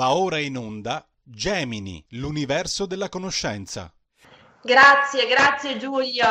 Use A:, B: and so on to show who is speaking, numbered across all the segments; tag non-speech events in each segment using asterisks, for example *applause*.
A: Va ora in onda Gemini, l'universo della conoscenza.
B: Grazie, grazie Giulio.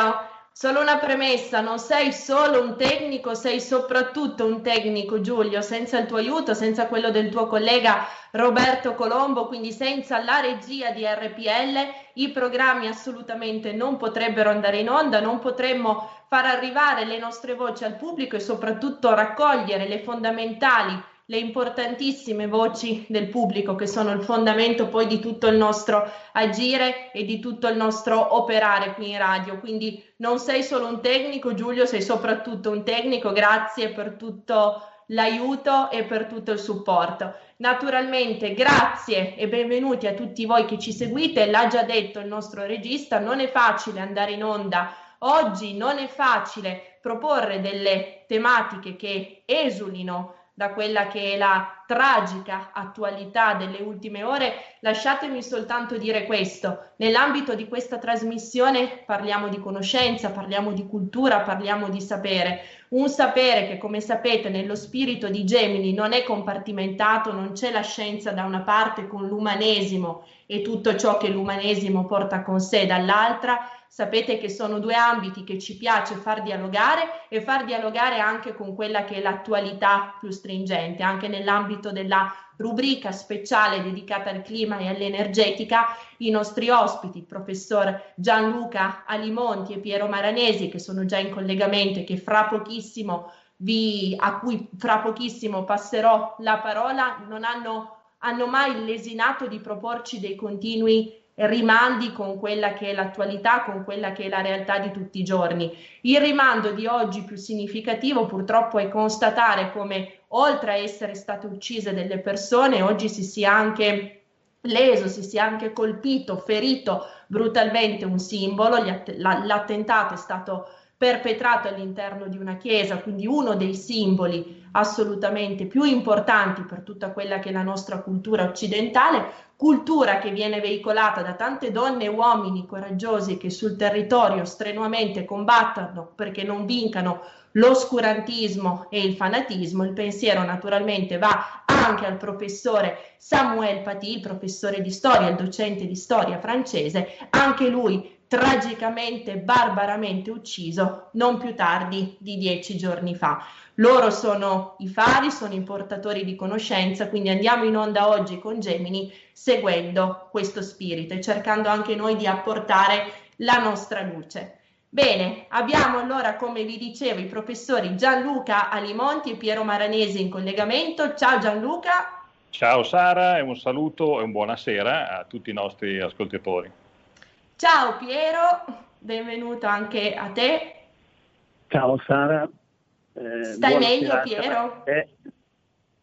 B: Solo una premessa, non sei solo un tecnico, sei soprattutto un tecnico Giulio, senza il tuo aiuto, senza quello del tuo collega Roberto Colombo, quindi senza la regia di RPL, i programmi assolutamente non potrebbero andare in onda, non potremmo far arrivare le nostre voci al pubblico e soprattutto raccogliere le fondamentali le importantissime voci del pubblico che sono il fondamento poi di tutto il nostro agire e di tutto il nostro operare qui in radio. Quindi non sei solo un tecnico, Giulio, sei soprattutto un tecnico. Grazie per tutto l'aiuto e per tutto il supporto. Naturalmente grazie e benvenuti a tutti voi che ci seguite. L'ha già detto il nostro regista, non è facile andare in onda oggi, non è facile proporre delle tematiche che esulino da quella che è la tragica attualità delle ultime ore, lasciatemi soltanto dire questo. Nell'ambito di questa trasmissione parliamo di conoscenza, parliamo di cultura, parliamo di sapere. Un sapere che, come sapete, nello spirito di Gemini non è compartimentato, non c'è la scienza da una parte con l'umanesimo e tutto ciò che l'umanesimo porta con sé dall'altra, sapete che sono due ambiti che ci piace far dialogare e far dialogare anche con quella che è l'attualità più stringente, anche nell'ambito della rubrica speciale dedicata al clima e all'energetica, i nostri ospiti, professor Gianluca Alimonti e Piero Maranesi, che sono già in collegamento e che fra pochissimo vi, a cui fra pochissimo passerò la parola, non hanno, hanno mai lesinato di proporci dei continui rimandi con quella che è l'attualità, con quella che è la realtà di tutti i giorni. Il rimando di oggi più significativo purtroppo è constatare come oltre a essere state uccise delle persone, oggi si sia anche leso, si sia anche colpito, ferito brutalmente un simbolo, l'attentato è stato perpetrato all'interno di una chiesa, quindi uno dei simboli assolutamente più importanti per tutta quella che è la nostra cultura occidentale, cultura che viene veicolata da tante donne e uomini coraggiosi che sul territorio strenuamente combattono perché non vincano l'oscurantismo e il fanatismo. Il pensiero naturalmente va anche al professore Samuel Paty, professore di storia, il docente di storia francese, anche lui tragicamente, barbaramente ucciso non più tardi di dieci giorni fa. Loro sono i fari, sono i portatori di conoscenza, quindi andiamo in onda oggi con Gemini seguendo questo spirito e cercando anche noi di apportare la nostra luce. Bene, abbiamo allora, come vi dicevo, i professori Gianluca Alimonti e Piero Maranesi in collegamento. Ciao Gianluca.
C: Ciao Sara e un saluto e un buonasera a tutti i nostri ascoltatori.
B: Ciao Piero, benvenuto anche a te.
D: Ciao Sara.
B: Eh, Stai meglio Piero?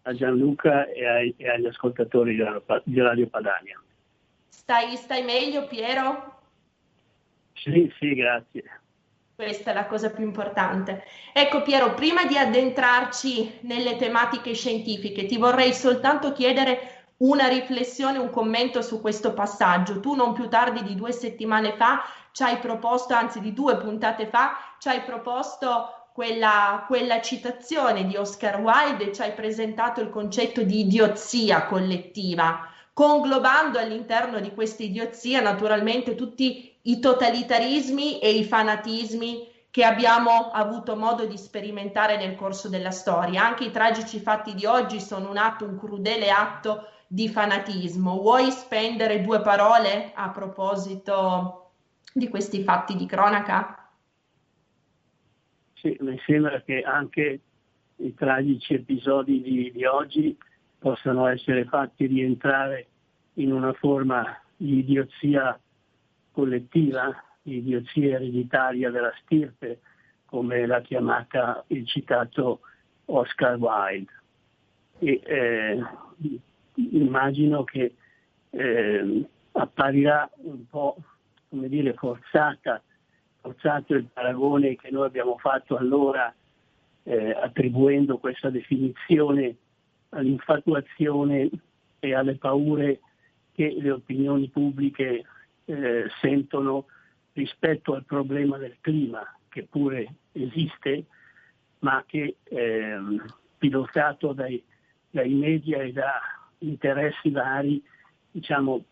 D: A, Gianluca e, ai, e, agli ascoltatori di Radio Padania.
B: Stai, stai meglio Piero?
D: Sì, sì, grazie.
B: Questa è la cosa più importante. Ecco Piero, prima di addentrarci nelle tematiche scientifiche, ti vorrei soltanto chiedere una riflessione, un commento su questo passaggio. Tu non più tardi di due settimane fa ci hai proposto, anzi di due puntate fa, ci hai proposto quella, quella citazione di Oscar Wilde e ci hai presentato il concetto di idiozia collettiva, conglobando all'interno di questa idiozia naturalmente tutti i totalitarismi e i fanatismi che abbiamo avuto modo di sperimentare nel corso della storia. Anche i tragici fatti di oggi sono un atto, un crudele atto di fanatismo. Vuoi spendere due parole a proposito di questi fatti di cronaca?
D: Sì, mi sembra che anche i tragici episodi di, di oggi possano essere fatti rientrare in una forma di idiozia collettiva, di idiozia ereditaria della stirpe, come l'ha chiamata il citato Oscar Wilde. E, eh, immagino che eh, apparirà un po' come dire forzata, forzato il paragone che noi abbiamo fatto allora eh, attribuendo questa definizione all'infatuazione e alle paure che le opinioni pubbliche eh, sentono rispetto al problema del clima, che pure esiste, ma che ehm, pilotato dai, dai media e da interessi vari, diciamo,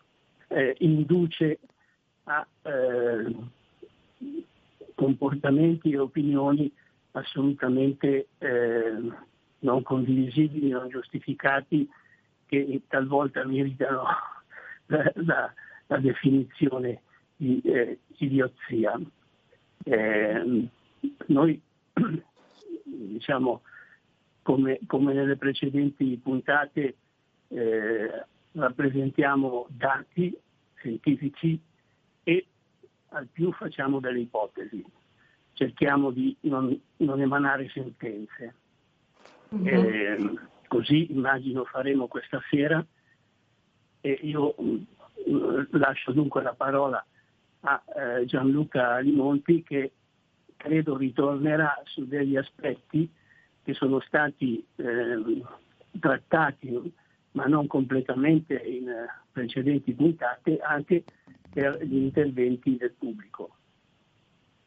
D: eh, induce a eh, comportamenti e opinioni assolutamente eh, non condivisibili, non giustificati, che talvolta meritano *laughs* la, la, la definizione di eh, idiozia. Eh, noi, *clears throat* diciamo, come, come, nelle precedenti puntate, eh, rappresentiamo dati scientifici e al più facciamo delle ipotesi, cerchiamo di non, non emanare sentenze. Mm-hmm. Eh, così immagino faremo questa sera e io mm, lascio dunque la parola a eh, Gianluca Limonti che credo ritornerà su degli aspetti che sono stati eh, trattati ma non completamente in eh, precedenti puntate anche per gli interventi del pubblico.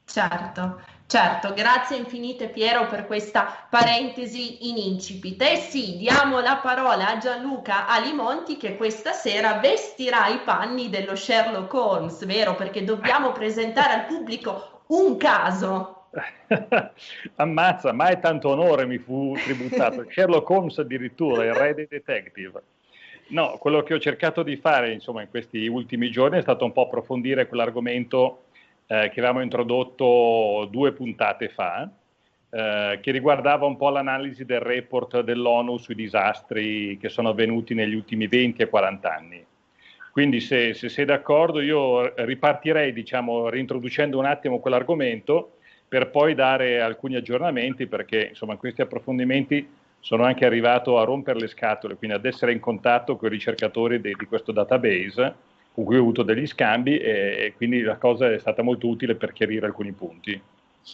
B: Certo, certo, grazie infinite Piero per questa parentesi in incipit. E sì, diamo la parola a Gianluca Alimonti che questa sera vestirà i panni dello Sherlock Holmes, vero? Perché dobbiamo presentare al pubblico un caso. *laughs*
C: Ammazza, mai tanto onore mi fu tributato. *laughs* Sherlock Holmes addirittura, il re dei detective. No, quello che ho cercato di fare insomma, in questi ultimi giorni è stato un po' approfondire quell'argomento eh, che avevamo introdotto due puntate fa, eh, che riguardava un po' l'analisi del report dell'ONU sui disastri che sono avvenuti negli ultimi 20 e 40 anni. Quindi se, se sei d'accordo io ripartirei diciamo, reintroducendo un attimo quell'argomento per poi dare alcuni aggiornamenti perché insomma questi approfondimenti sono anche arrivato a rompere le scatole, quindi ad essere in contatto con i ricercatori di, di questo database con cui ho avuto degli scambi e, e quindi la cosa è stata molto utile per chiarire alcuni punti.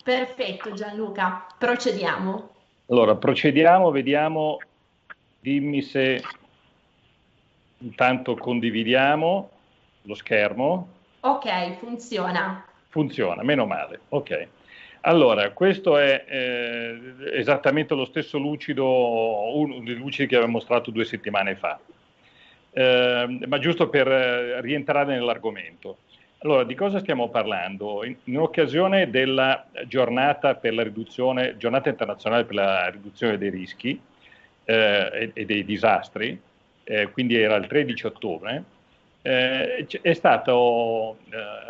B: Perfetto Gianluca, procediamo.
C: Allora, procediamo, vediamo, dimmi se intanto condividiamo lo schermo.
B: Ok, funziona.
C: Funziona, meno male, ok. Allora, questo è eh, esattamente lo stesso lucido, uno dei lucidi che avevo mostrato due settimane fa, eh, ma giusto per eh, rientrare nell'argomento. Allora, di cosa stiamo parlando? In, in, occasione della giornata, giornata internazionale per la riduzione dei rischi eh, e, e, dei disastri, eh, quindi era il 13 ottobre, eh, è stato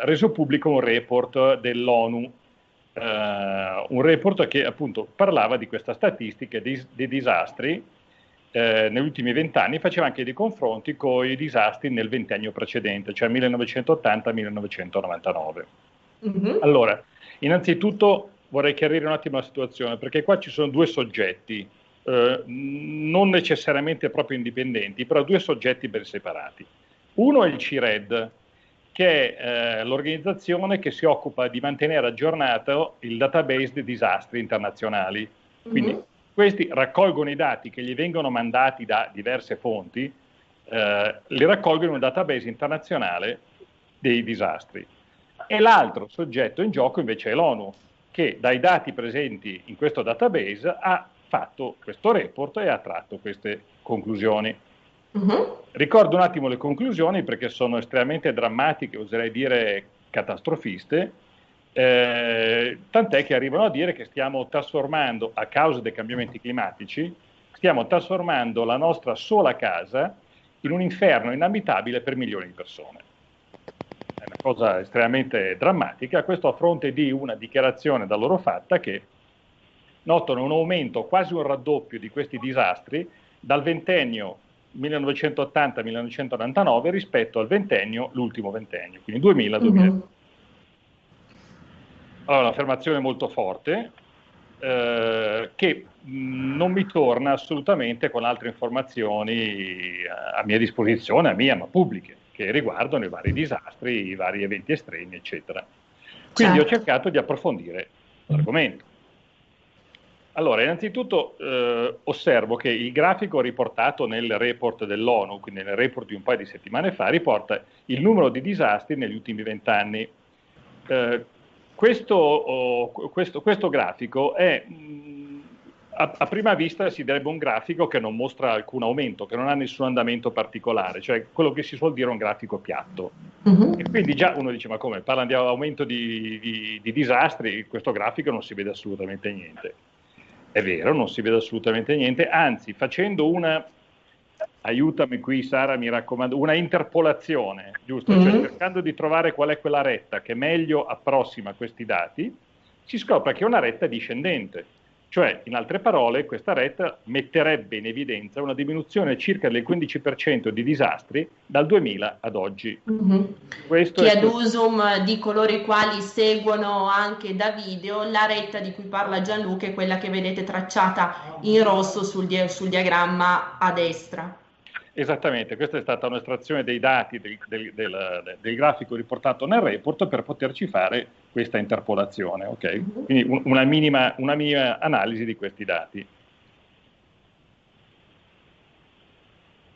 C: reso pubblico un report dell'ONU un report che appunto parlava di questa statistica dei, dei disastri eh, negli ultimi vent'anni, faceva anche dei confronti con i disastri nel ventennio precedente, cioè 1980-1999. Mm-hmm. Allora, innanzitutto vorrei chiarire un attimo la situazione, perché qua ci sono due soggetti, eh, non necessariamente proprio indipendenti, però due soggetti ben separati. Uno è il CIRED, che è eh, l'organizzazione che si occupa di mantenere aggiornato il database dei disastri internazionali. Quindi mm-hmm. questi raccolgono i dati che gli vengono mandati da diverse fonti, eh, li raccolgono in un database internazionale dei disastri. E l'altro soggetto in gioco invece è l'ONU, che dai dati presenti in questo database ha fatto questo report e ha tratto queste conclusioni. Uh-huh. Ricordo un attimo le conclusioni perché sono estremamente drammatiche, oserei dire catastrofiste, eh, tant'è che arrivano a dire che stiamo trasformando, a causa dei cambiamenti climatici, stiamo trasformando la nostra sola casa in un inferno inabitabile per milioni di persone. È una cosa estremamente drammatica, questo a fronte di una dichiarazione da loro fatta che notano un aumento, quasi un raddoppio di questi disastri dal ventennio 1980-1999 rispetto al ventennio, l'ultimo ventennio, quindi 2000-2000. Mm-hmm. Allora, un'affermazione molto forte eh, che non mi torna assolutamente con altre informazioni a mia disposizione, a mia, ma pubbliche, che riguardano i vari disastri, i vari eventi estremi, eccetera. Quindi certo. ho cercato di approfondire l'argomento. Allora, innanzitutto eh, osservo che il grafico riportato nel report dell'ONU, quindi nel report di un paio di settimane fa, riporta il numero di disastri negli ultimi vent'anni. Eh, questo, oh, questo, questo, grafico è, mh, mm, a, a, prima vista si darebbe un grafico che non mostra alcun aumento, che non ha nessun andamento particolare, cioè quello che si suol dire un grafico piatto. Uh-huh. E quindi già uno dice, ma come, parlano di aumento di, di, di disastri, in questo grafico non si vede assolutamente niente. È vero, non si vede assolutamente niente, anzi facendo una, aiutami qui Sara, mi raccomando, una interpolazione, giusto? Mm-hmm. Cioè cercando di trovare qual è quella retta che meglio approssima questi dati, si scopre che è una retta discendente. Cioè, in altre parole, questa retta metterebbe in evidenza una diminuzione circa del 15% di disastri dal 2000 ad oggi.
B: Mm-hmm. Questo Chi ad usum di coloro i quali seguono anche da video, la retta di cui parla Gianluca è quella che vedete tracciata in rosso sul, di- sul diagramma a destra.
C: Esattamente, questa è stata un'estrazione dei dati del, del, del, del, grafico riportato nel report per poterci fare questa interpolazione, ok? Mhm. Quindi un, una, minima, una minima analisi di questi dati.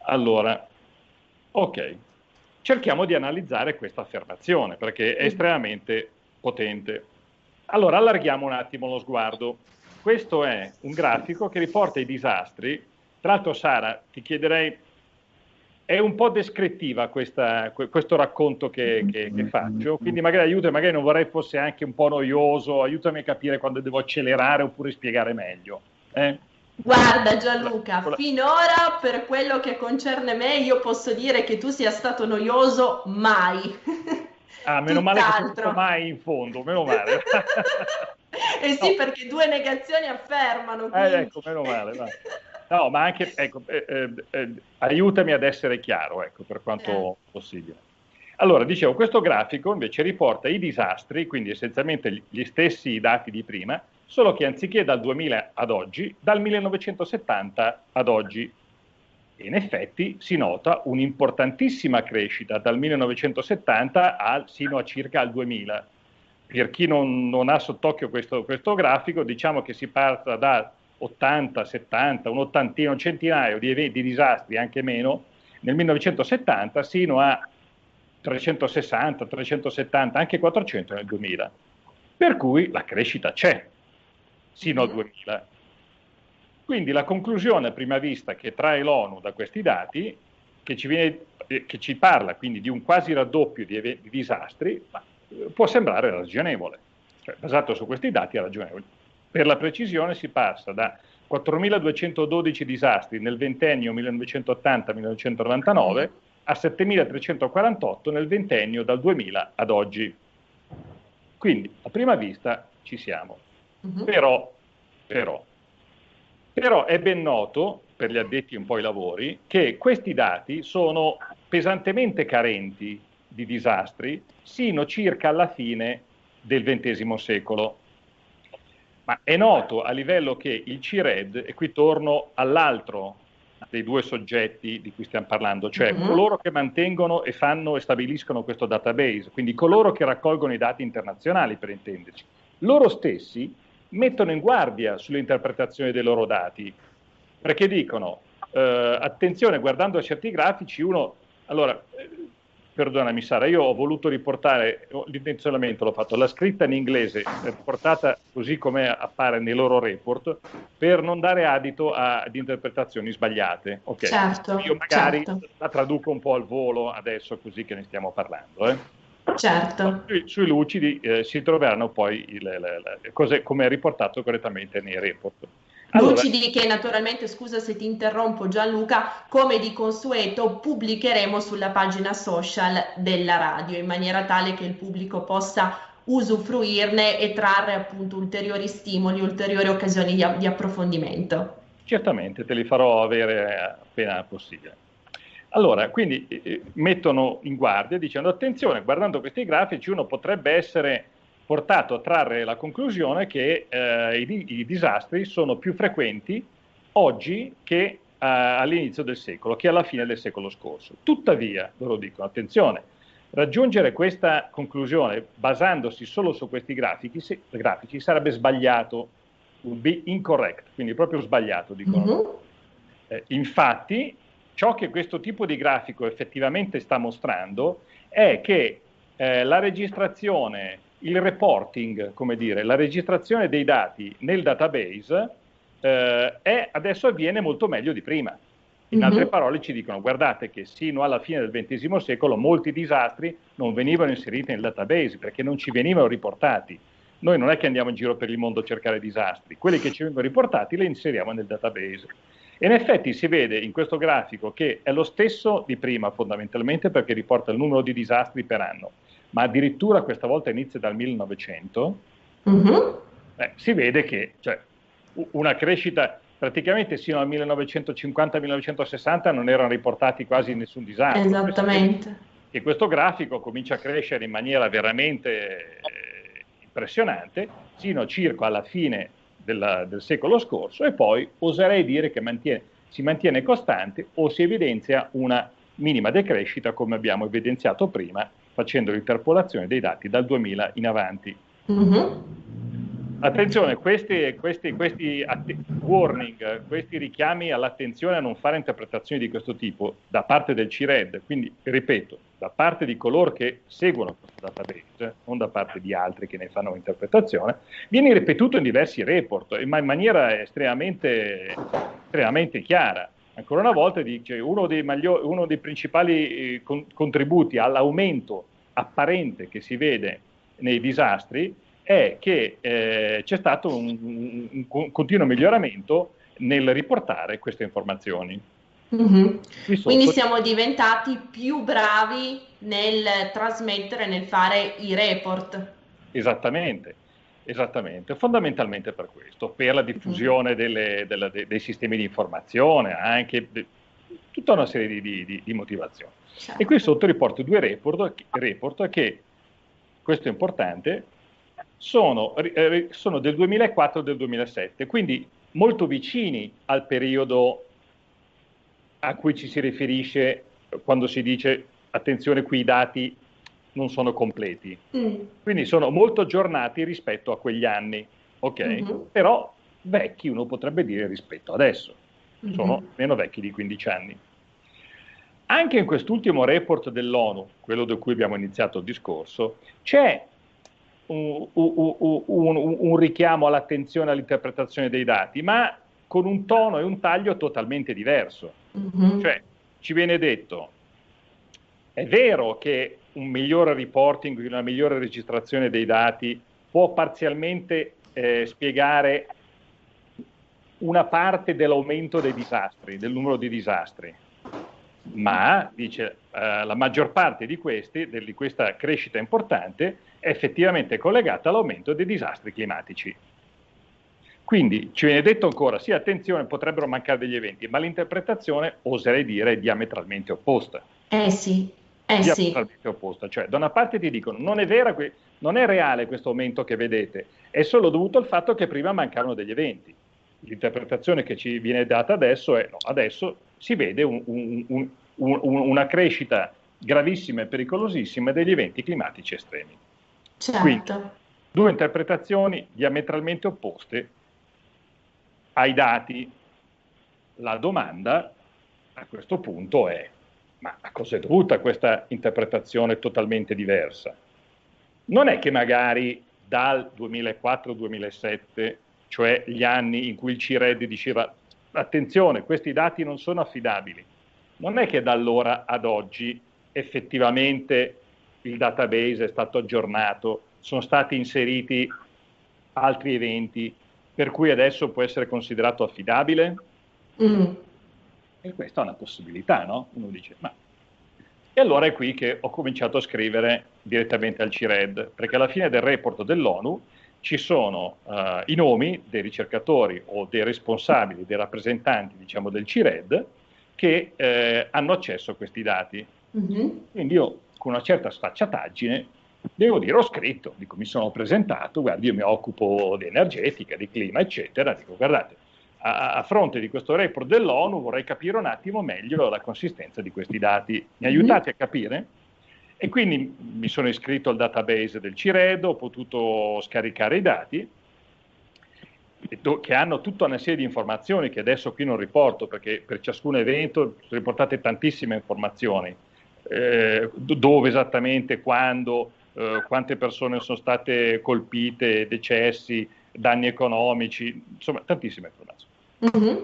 C: Allora, ok, cerchiamo di analizzare questa affermazione perché è mhm. estremamente potente. Allora, allarghiamo un attimo lo sguardo. Questo è un grafico che riporta i disastri. Tra l'altro, Sara, ti chiederei è un po' descrittiva questa, questo racconto che, che, che, faccio, quindi magari aiuta, magari non vorrei fosse anche un po' noioso, aiutami a capire quando devo accelerare oppure spiegare meglio. Eh?
B: Guarda Gianluca, la... finora per quello che concerne me io posso dire che tu sia stato noioso mai.
C: Ah, meno male che non mai in fondo, meno male. *laughs*
B: eh sì, no. perché due negazioni affermano. Quindi...
C: Eh, ecco, meno male. Vai. No, ma anche, ecco, eh, eh, eh, aiutami ad essere chiaro, ecco, per quanto eh. possibile. Allora, dicevo, questo grafico invece riporta i disastri, quindi essenzialmente gli stessi dati di prima, solo che anziché dal 2000 ad oggi, dal 1970 ad oggi. E in effetti si nota un'importantissima crescita dal 1970 al, sino a circa al 2000. Per chi non, non ha sott'occhio questo, questo grafico, diciamo che si parta da 80, 70, un ottantino, un centinaio di, eventi, di disastri, anche meno, nel 1970 sino a 360, 370, anche 400 nel 2000. Per cui la crescita c'è, sino al 2000. Quindi la conclusione a prima vista che trae l'ONU da questi dati, che ci, viene, eh, che ci parla quindi di un quasi raddoppio di, di disastri, eh, può sembrare ragionevole. Cioè, basato su questi dati è ragionevole. Per la precisione si passa da 4.212 disastri nel ventennio 1980-1999 a 7.348 nel ventennio dal 2000 ad oggi. Quindi a prima vista ci siamo. Uh-huh. Però, però, però è ben noto, per gli addetti un po' ai lavori, che questi dati sono pesantemente carenti di disastri sino circa alla fine del XX secolo. Ma è noto a livello che il CIRED, e qui torno all'altro dei due soggetti di cui stiamo parlando, cioè mm-hmm. coloro che mantengono e fanno e stabiliscono questo database, quindi coloro che raccolgono i dati internazionali per intenderci, loro stessi mettono in guardia sull'interpretazione dei loro dati, perché dicono, eh, attenzione, guardando certi grafici, uno, allora, perdonami Sara, io ho voluto riportare, l'intenzionamento l'ho fatto, la scritta in inglese portata così come appare nei loro report per non dare adito ad interpretazioni sbagliate. Okay.
B: Certo,
C: io magari
B: certo.
C: la traduco un po' al volo adesso così che ne stiamo parlando. Eh.
B: Certo.
C: Sui, sui lucidi eh, si troveranno poi le, le, le cose come riportato correttamente nei report.
B: Allora, Lucidi che naturalmente, scusa se ti interrompo Gianluca, come di consueto pubblicheremo sulla pagina social della radio in maniera tale che il pubblico possa usufruirne e trarre appunto ulteriori stimoli, ulteriori occasioni di, di approfondimento.
C: Certamente, te li farò avere appena possibile. Allora, quindi eh, mettono in guardia dicendo attenzione, guardando questi grafici uno potrebbe essere portato a trarre la conclusione che eh, i, i, disastri sono più frequenti oggi che eh, all'inizio del secolo, che alla fine del secolo scorso. Tuttavia, loro dicono, attenzione, raggiungere questa conclusione basandosi solo su questi grafici, se, grafici sarebbe sbagliato, would be incorrect, quindi proprio sbagliato, dicono. Mm-hmm. Eh, infatti, ciò che questo tipo di grafico effettivamente sta mostrando è che eh, la registrazione il reporting, come dire, la registrazione dei dati nel database eh, è, adesso avviene molto meglio di prima. In mm-hmm. altre parole ci dicono, guardate che sino alla fine del XX secolo molti disastri non venivano inseriti nel database perché non ci venivano riportati. Noi non è che andiamo in giro per il mondo a cercare disastri, quelli che ci vengono riportati li inseriamo nel database. E in effetti si vede in questo grafico che è lo stesso di prima fondamentalmente perché riporta il numero di disastri per anno, ma addirittura questa volta inizia dal 1900, mm-hmm. eh, si vede che cioè, una crescita praticamente sino al 1950-1960 non erano riportati quasi nessun disastro.
B: Esattamente.
C: E questo grafico comincia a crescere in maniera veramente eh, impressionante sino circa alla fine della, del secolo scorso e poi oserei dire che mantiene, si mantiene costante o si evidenzia una minima decrescita come abbiamo evidenziato prima facendo l'interpolazione dei dati dal 2000 in avanti. Mm-hmm. Attenzione, questi, questi, questi att- warning, questi richiami all'attenzione a non fare interpretazioni di questo tipo da parte del CIRED, quindi ripeto, da parte di coloro che seguono questo database, non da parte di altri che ne fanno un'interpretazione, viene ripetuto in diversi report, ma in maniera estremamente, estremamente chiara. Ancora una volta dice uno dei, maggior, uno dei principali eh, con- contributi all'aumento apparente che si vede nei disastri è che eh, c'è stato un, un, un, continuo miglioramento nel riportare queste informazioni.
B: Mm-hmm. Quindi siamo diventati più bravi nel trasmettere, nel fare i report.
C: Esattamente, esattamente, fondamentalmente per questo, per la diffusione mm-hmm. delle, della, de, dei sistemi di informazione, anche de, tutta una serie di, di, di motivazioni. Certo. E qui sotto riporto due report, report che, questo è importante, sono, eh, sono del 2004 e del 2007, quindi molto vicini al periodo a cui ci si riferisce quando si dice attenzione qui i dati non sono completi. Mm. Quindi sono molto aggiornati rispetto a quegli anni, ok? Mm-hmm. Però vecchi uno potrebbe dire rispetto adesso, mm-hmm. sono meno vecchi di 15 anni. Anche in quest'ultimo report dell'ONU, quello da cui abbiamo iniziato il discorso, c'è un, un, un, un richiamo all'attenzione all'interpretazione dei dati, ma con un tono e un taglio totalmente diverso. Mm-hmm. Cioè, ci viene detto, è vero che un migliore reporting, una migliore registrazione dei dati può parzialmente eh, spiegare una parte dell'aumento dei disastri, del numero di disastri, ma dice eh, la maggior parte di questi, di questa crescita importante, è effettivamente collegata all'aumento dei disastri climatici. Quindi ci viene detto ancora, sì, attenzione, potrebbero mancare degli eventi, ma l'interpretazione, oserei dire, è diametralmente opposta.
B: Eh sì, eh
C: diametralmente sì. opposta. Cioè, da una parte ti dicono, non è, vera, non è reale questo aumento che vedete, è solo dovuto al fatto che prima mancavano degli eventi. L'interpretazione che ci viene data adesso è, no, adesso si vede un, un, un, una crescita gravissima e pericolosissima degli eventi climatici estremi.
B: Certo. Quindi,
C: due interpretazioni diametralmente opposte ai dati. La domanda a questo punto è, ma a cosa è dovuta questa interpretazione totalmente diversa? Non è che magari dal 2004-2007, cioè gli anni in cui il CIRED diceva attenzione, questi dati non sono affidabili, non è che da allora ad oggi effettivamente il database è stato aggiornato, sono stati inseriti altri eventi, per cui adesso può essere considerato affidabile? Mm. E questa è una possibilità, no? Uno dice, ma... E allora è qui che ho cominciato a scrivere direttamente al CIRED, perché alla fine del report dell'ONU ci sono uh, i nomi dei ricercatori o dei responsabili, dei rappresentanti, diciamo, del CIRED, che eh, hanno accesso a questi dati. Mm-hmm. Quindi io con una certa sfacciataggine, devo dire, ho scritto, dico, mi sono presentato, guardi, io mi occupo di energetica, di clima, eccetera, dico, guardate, a, a fronte di questo report dell'ONU vorrei capire un attimo meglio la consistenza di questi dati. Mi aiutate a capire? E quindi mi sono iscritto al database del CIREDO, ho potuto scaricare i dati, che hanno tutta una serie di informazioni che adesso qui non riporto, perché per ciascun evento sono riportate tantissime informazioni eh, dove esattamente, quando, eh, quante persone sono state colpite, decessi, danni economici, insomma tantissime informazioni.
B: Mm-hmm.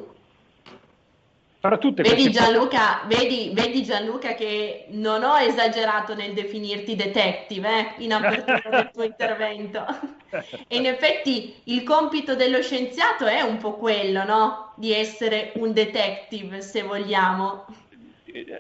B: Fra tutte vedi, Gianluca, vedi, vedi, Gianluca, che non ho esagerato nel definirti detective eh, in apertura del tuo *laughs* intervento. E in effetti il compito dello scienziato è un po' quello, no? Di essere un detective, se vogliamo.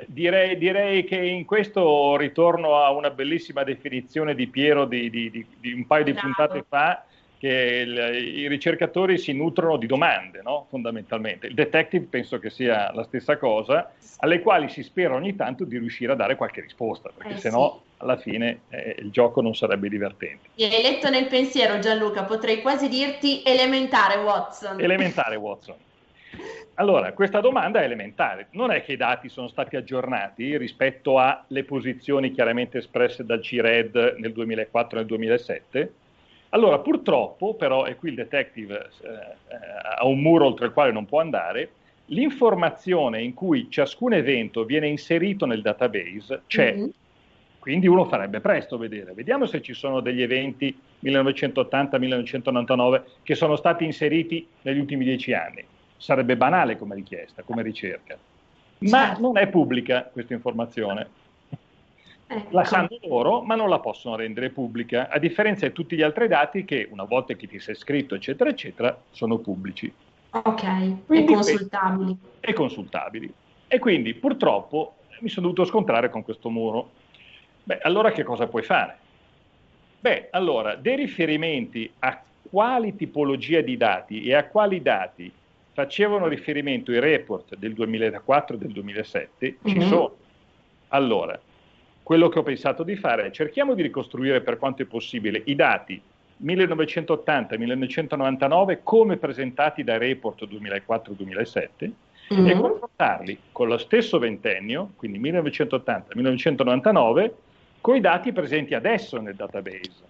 C: Direi, direi che in questo ritorno a una bellissima definizione di Piero di, di, di, di un paio di Bravo. puntate fa, che il, i ricercatori si nutrono di domande, no? fondamentalmente. Il detective penso che sia la stessa cosa, alle quali si spera ogni tanto di riuscire a dare qualche risposta, perché eh, se no sì. alla fine eh, il gioco non sarebbe divertente.
B: Mi hai letto nel pensiero Gianluca, potrei quasi dirti elementare Watson.
C: Elementare Watson. Allora, questa domanda è elementare. Non è che i dati sono stati aggiornati rispetto alle posizioni chiaramente espresse dal CIRED nel 2004 e nel 2007? Allora, purtroppo, però, e qui il detective eh, eh, ha un muro oltre il quale non può andare, l'informazione in cui ciascun evento viene inserito nel database c'è. Mm-hmm. Quindi uno farebbe presto a vedere. Vediamo se ci sono degli eventi 1980-1999 che sono stati inseriti negli ultimi dieci anni. Sarebbe banale come richiesta, come ricerca. Ma certo. non è pubblica questa informazione. Ecco. La sanno loro, ma non la possono rendere pubblica, a differenza di tutti gli altri dati che, una volta che ti sei iscritto, eccetera, eccetera, sono pubblici.
B: Ok, quindi, e consultabili.
C: E consultabili. E quindi, purtroppo, mi sono dovuto scontrare con questo muro. Beh, allora che cosa puoi fare? Beh, allora, dei riferimenti a quali tipologia di dati e a quali dati facevano riferimento i report del 2004 e del 2007 mm-hmm. ci sono. Allora, quello che ho pensato di fare è cerchiamo di ricostruire per quanto è possibile i dati 1980-1999 come presentati dai report 2004-2007 mm-hmm. e confrontarli con lo stesso ventennio, quindi 1980-1999, con i dati presenti adesso nel database.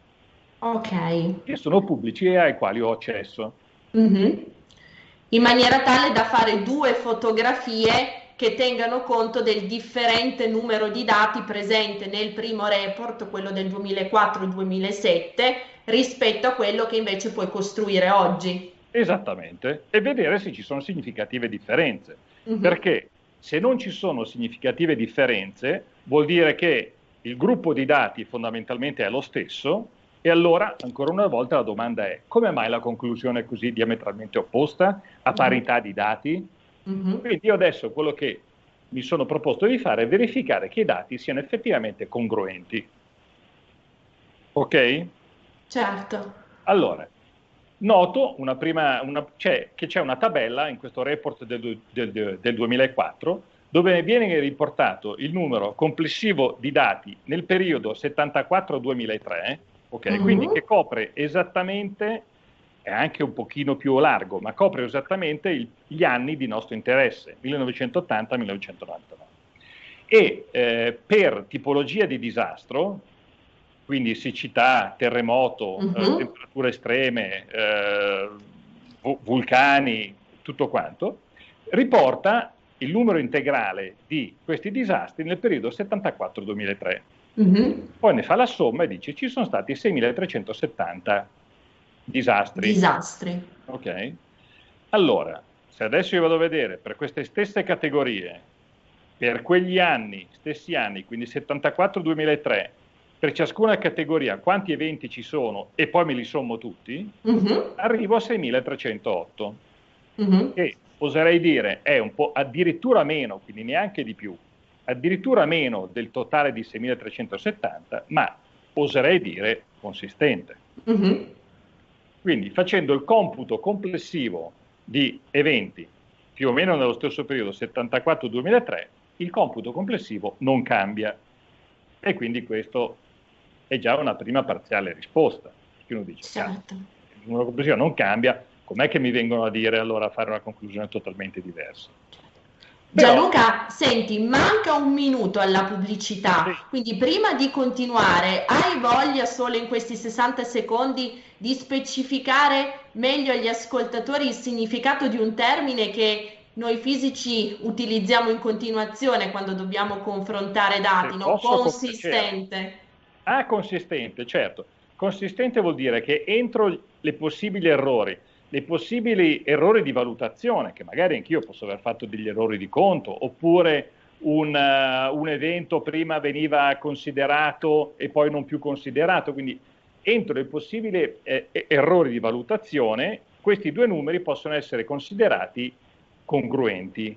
B: Ok.
C: Che sono pubblici e ai quali ho accesso.
B: Mm-hmm. In maniera tale da fare due fotografie che tengano conto del differente numero di dati presente nel primo report, quello del 2004-2007, rispetto a quello che invece puoi costruire oggi.
C: Esattamente, e vedere se ci sono significative differenze, uh-huh. perché se non ci sono significative differenze vuol dire che il gruppo di dati fondamentalmente è lo stesso e allora ancora una volta la domanda è come mai la conclusione è così diametralmente opposta a parità di dati? Mm-hmm. Quindi io adesso quello che mi sono proposto di fare è verificare che i dati siano effettivamente congruenti. Ok?
B: Certo.
C: Allora, noto una prima, una, cioè, che c'è una tabella in questo report del, del, del 2004 dove viene riportato il numero complessivo di dati nel periodo 74-2003, ok? Mm-hmm. Quindi che copre esattamente è anche un pochino più largo, ma copre esattamente il, gli anni di nostro interesse, 1980-1999. E eh, per tipologia di disastro, quindi siccità, terremoto, uh-huh. eh, mhm. temperature estreme, eh, vulcani, tutto quanto, riporta il numero integrale di questi disastri nel periodo 74-2003. Uh-huh. Mhm. Poi ne fa la somma e dice ci sono stati 6.370 Disastri.
B: Disastri.
C: Ok. Allora, se adesso io vado a vedere per queste stesse categorie, per quegli anni, stessi anni, quindi 74-2003, per ciascuna categoria quanti eventi ci sono e poi me li sommo tutti, uh-huh. arrivo a 6.308, uh-huh. che oserei dire è un po' addirittura meno, quindi neanche di più, addirittura meno del totale di 6.370, ma oserei dire consistente. Uh-huh. Quindi facendo il computo complessivo di eventi più o meno nello stesso periodo, 74-2003, il computo complessivo non cambia. E quindi questo è già una prima parziale risposta. Perché uno dice, certo. il numero complessivo non cambia, com'è che mi vengono a dire allora a fare una conclusione totalmente diversa?
B: Gianluca, senti, manca un minuto alla pubblicità, sì. quindi prima di continuare, hai voglia solo in questi 60 secondi di specificare meglio agli ascoltatori il significato di un termine che noi fisici utilizziamo in continuazione quando dobbiamo confrontare dati, no? consistente.
C: Ah, consistente, certo. Consistente vuol dire che entro le possibili errori dei possibili errori di valutazione, che magari anch'io posso aver fatto degli errori di conto, oppure un, uh, un evento prima veniva considerato e poi non più considerato, quindi entro il possibile eh, errori di valutazione, questi due numeri possono essere considerati congruenti.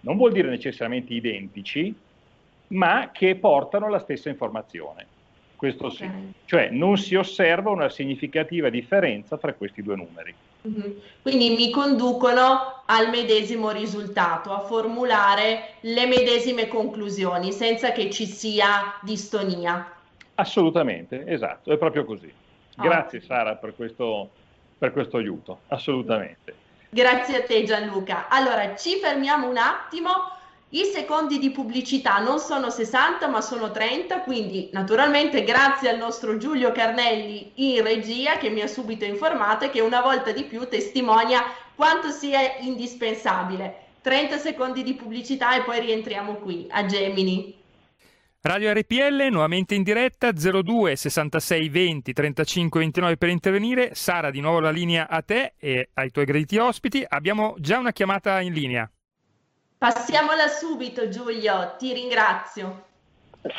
C: Non vuol dire necessariamente identici, ma che portano la stessa informazione. Questo sì. Cioè non si osserva una significativa differenza fra questi due numeri.
B: Mm-hmm. Quindi mi conducono al medesimo risultato, a formulare le medesime conclusioni senza che ci sia distonia.
C: Assolutamente, esatto, è proprio così. Grazie oh. Sara per questo, per questo aiuto, assolutamente.
B: Grazie a te Gianluca. Allora ci fermiamo un attimo i secondi di pubblicità non sono 60 ma sono 30, quindi naturalmente grazie al nostro Giulio Carnelli in regia che mi ha subito informato e che una volta di più testimonia quanto sia indispensabile. 30 secondi di pubblicità e poi rientriamo qui a Gemini.
E: Radio RPL nuovamente in diretta 02 66 20 35 29 per intervenire. Sara, di nuovo la linea a te e ai tuoi graditi ospiti. Abbiamo già una chiamata in linea.
B: Passiamola subito Giulio, ti ringrazio.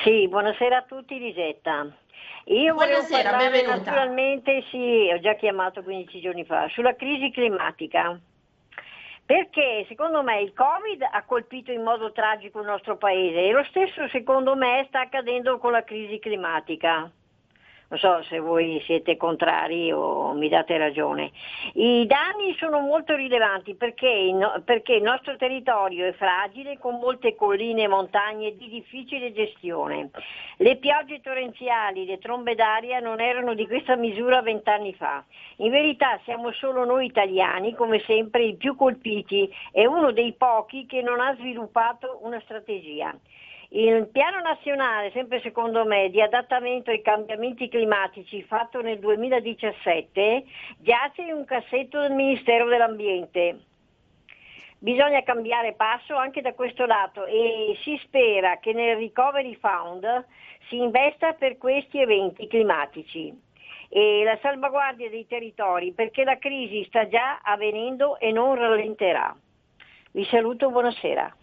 F: Sì, buonasera a tutti Lisetta. Io
B: buonasera, benvenuta.
F: Naturalmente sì, ho già chiamato 15 giorni fa, sulla crisi climatica. Perché secondo me il Covid ha colpito in modo tragico il nostro paese e lo stesso secondo me sta accadendo con la crisi climatica non so se voi siete contrari o mi date ragione. I danni sono molto rilevanti perché, il, perché il nostro territorio è fragile con molte colline e montagne di difficile gestione. Le piogge torrenziali, le trombe d'aria non erano di questa misura vent'anni fa. In verità siamo solo noi italiani, come sempre, i più colpiti e uno dei pochi che non ha sviluppato una strategia. Il piano nazionale, sempre secondo me, di adattamento ai cambiamenti climatici fatto nel 2017 giace in un cassetto del Ministero dell'Ambiente. Bisogna cambiare passo anche da questo lato e si spera che nel Recovery Fund si investa per questi eventi climatici e la salvaguardia dei territori perché la crisi sta già avvenendo e non rallenterà. Vi saluto, buonasera.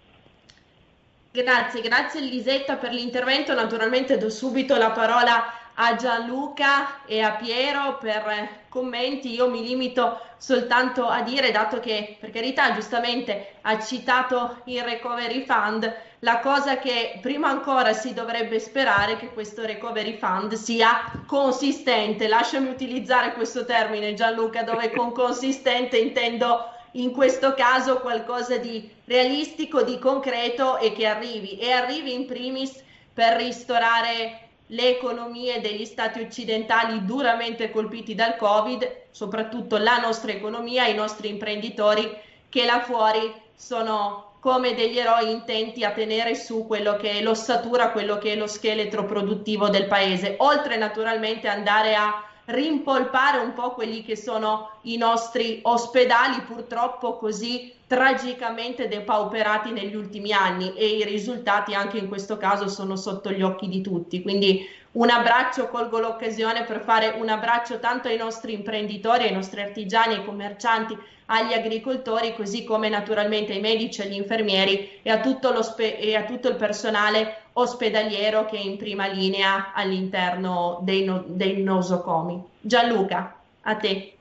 B: Grazie, grazie Elisetta per l'intervento. Naturalmente do subito la parola a Gianluca e a Piero per commenti. Io mi limito soltanto a dire, dato che per carità giustamente ha citato il Recovery Fund, la cosa che prima ancora si dovrebbe sperare è che questo Recovery Fund sia consistente. Lasciami utilizzare questo termine Gianluca, dove con consistente intendo in questo caso qualcosa di realistico, di concreto e che arrivi e arrivi in primis per ristorare le economie degli stati occidentali duramente colpiti dal Covid, soprattutto la nostra economia, i nostri imprenditori che là fuori sono come degli eroi intenti a tenere su quello che è l'ossatura, quello che è lo scheletro produttivo del paese, oltre naturalmente andare a rimpolpare un po' quelli che sono i nostri ospedali purtroppo così tragicamente depauperati negli ultimi anni e i risultati anche in questo caso sono sotto gli occhi di tutti. Quindi un abbraccio, colgo l'occasione per fare un abbraccio tanto ai nostri imprenditori, ai nostri artigiani, ai commercianti, agli agricoltori, così come naturalmente ai medici, agli infermieri e a tutto, e a tutto il personale ospedaliero che è in prima linea all'interno dei, no, dei nosocomi. Gianluca, a te.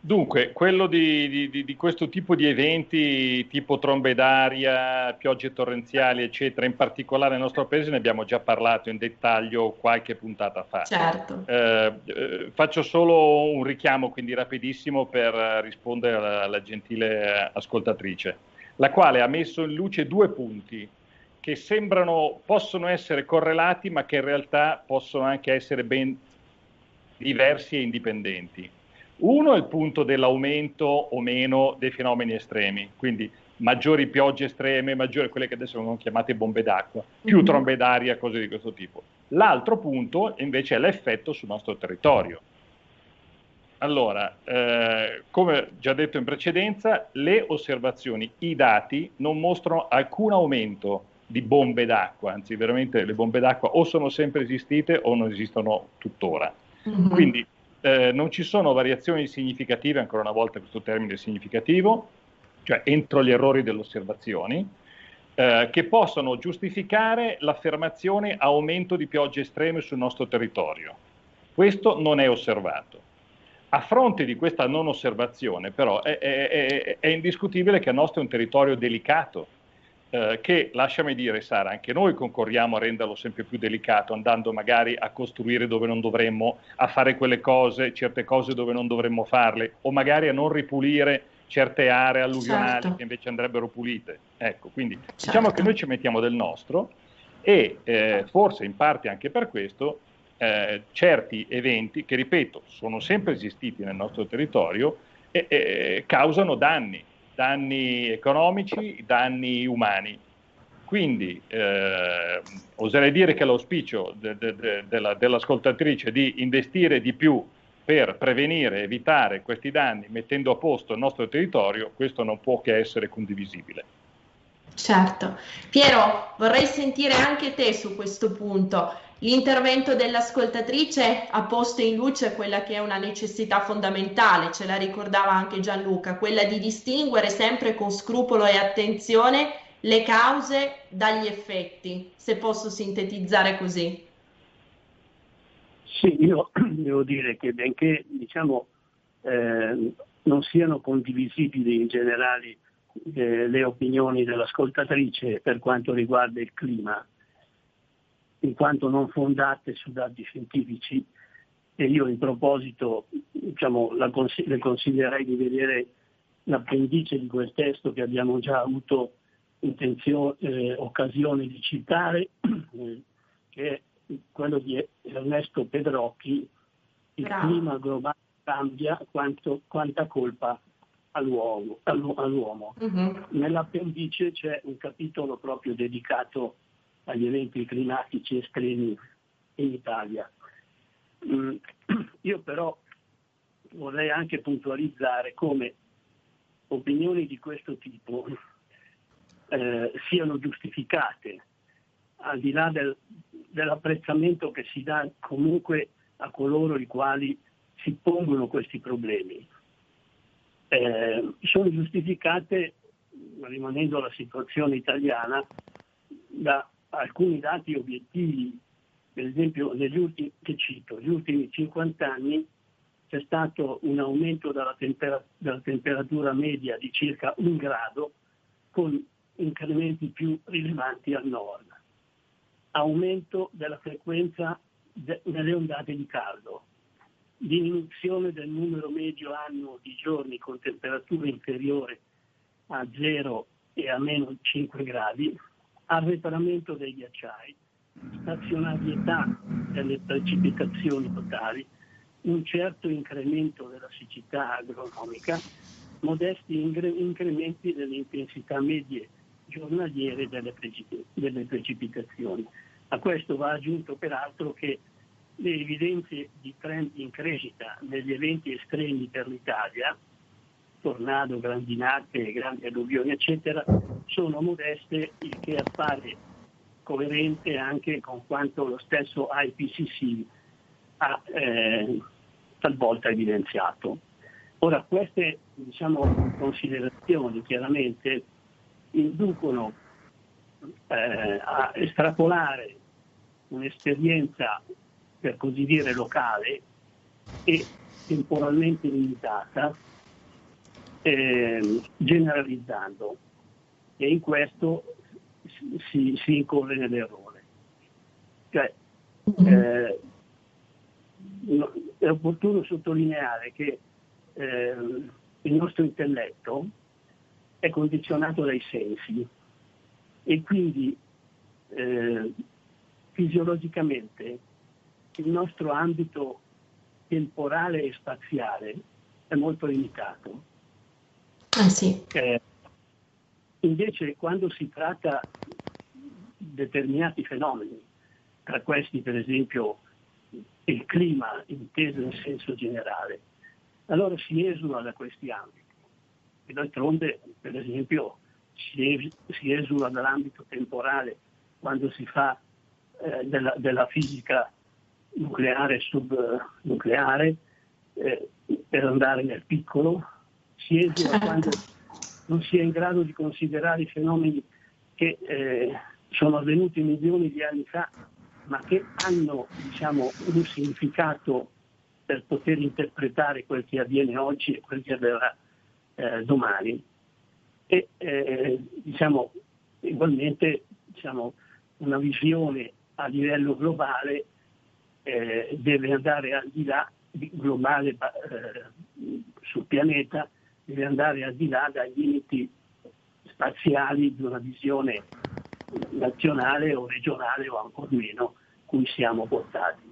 C: Dunque, quello di, di, di, questo tipo di eventi, tipo trombe d'aria, piogge torrenziali, eccetera, in particolare nel nostro paese ne abbiamo già parlato in dettaglio qualche puntata fa.
B: Certo.
C: Eh, eh, faccio solo un richiamo, quindi rapidissimo, per rispondere alla, alla gentile ascoltatrice, la quale ha messo in luce due punti che sembrano, possono essere correlati, ma che in realtà possono anche essere ben diversi e indipendenti. Uno è il punto dell'aumento o meno dei fenomeni estremi, quindi maggiori piogge estreme, maggiori quelle che adesso vengono chiamate bombe d'acqua, più mhm. trombe d'aria, cose di questo tipo. L'altro punto invece è l'effetto sul nostro territorio. Allora, eh, come già detto in precedenza, le osservazioni, i dati non mostrano alcun aumento di bombe d'acqua, anzi veramente le bombe d'acqua o sono sempre esistite o non esistono tuttora. Mm-hmm. Quindi eh, non ci sono variazioni significative, ancora una volta questo termine è significativo, cioè entro gli errori delle osservazioni, eh, che possono giustificare l'affermazione aumento di piogge estreme sul nostro territorio. Questo non è osservato. A fronte di questa non osservazione, però, è, è, è, è indiscutibile che il nostro è un territorio delicato, eh, che, lasciami dire Sara, anche noi concorriamo a renderlo sempre più delicato, andando magari a costruire dove non dovremmo, a fare quelle cose, certe cose dove non dovremmo farle, o magari a non ripulire certe aree alluvionali certo. che invece andrebbero pulite. Ecco, quindi certo. diciamo che noi ci mettiamo del nostro e eh, forse in parte anche per questo eh, certi eventi, che ripeto sono sempre esistiti nel nostro territorio, e, e, causano danni, danni economici, danni umani. Quindi eh, oserei dire che l'auspicio de, de, de, della, dell'ascoltatrice di investire di più per prevenire evitare questi danni mettendo a posto il nostro territorio, questo non può che essere condivisibile.
B: Certo. Piero, vorrei sentire anche te su questo punto. L'intervento dell'ascoltatrice ha posto in luce quella che è una necessità fondamentale, ce la ricordava anche Gianluca, quella di distinguere sempre con scrupolo e attenzione le cause dagli effetti, se posso sintetizzare così.
D: Sì, io *clears throat* devo dire che benché diciamo, eh, non siano condivisibili in generale eh, le opinioni dell'ascoltatrice per quanto riguarda il clima, in quanto non fondate su dati scientifici e io in proposito diciamo, cons- le consiglierei di vedere l'appendice di quel testo che abbiamo già avuto eh, occasione di citare, eh, *clears throat* che è quello di Ernesto Pedrocchi, il Bravo. clima globale cambia, quanto, quanta colpa all'uomo. all'uomo. Uh-huh. Nell'appendice c'è un capitolo proprio dedicato agli eventi climatici estremi in Italia. Mm, *clears throat* io però vorrei anche puntualizzare come opinioni di questo tipo eh, siano giustificate, al di là del, dell'apprezzamento che si dà comunque a coloro i quali si pongono questi problemi. Eh, sono giustificate, rimanendo alla situazione italiana, da alcuni dati obiettivi, per esempio ultimi, che cito, negli ultimi 50 anni c'è stato un aumento della, tempera- della temperatura media di circa un grado con incrementi più rilevanti al nord, aumento della frequenza de- nelle ondate di caldo, diminuzione del numero medio annuo di giorni con temperatura inferiore a 0 e a meno 5 gradi, arretramento dei ghiacciai, stazionarietà delle precipitazioni totali, un certo incremento della siccità agronomica, modesti incrementi delle intensità medie giornaliere delle, precip- delle precipitazioni. A questo va aggiunto peraltro che le evidenze di trend in crescita negli eventi estremi per l'Italia, tornado, grandinate, grandi alluvioni, eccetera, sono modeste, il che appare coerente anche con quanto lo stesso IPCC ha eh, talvolta evidenziato. Ora, queste diciamo, considerazioni chiaramente inducono eh, a estrapolare un'esperienza per così dire locale e temporalmente limitata, eh, generalizzando e in questo si, si incorre nell'errore. Cioè, eh, è opportuno sottolineare che eh, il nostro intelletto è condizionato dai sensi e quindi eh, fisiologicamente il nostro ambito temporale e spaziale è molto limitato.
B: Ah, sì.
D: eh, invece quando si tratta di determinati fenomeni, tra questi per esempio il clima inteso in senso generale, allora si esula da questi ambiti. E d'altronde, per esempio, si, esula dall'ambito temporale quando si fa eh, della, della, fisica nucleare e subnucleare, eh, per andare nel piccolo, si esula certo. quando non si è in grado di considerare i fenomeni che eh, sono avvenuti milioni di anni fa, ma che hanno diciamo, un significato per poter interpretare quel che avviene oggi e quel che avverrà eh, domani. E eh, diciamo, ugualmente diciamo, una visione a livello globale eh, deve andare al di là globale eh, sul pianeta deve andare al di là dai limiti spaziali di una visione nazionale o regionale o ancora meno cui siamo portati.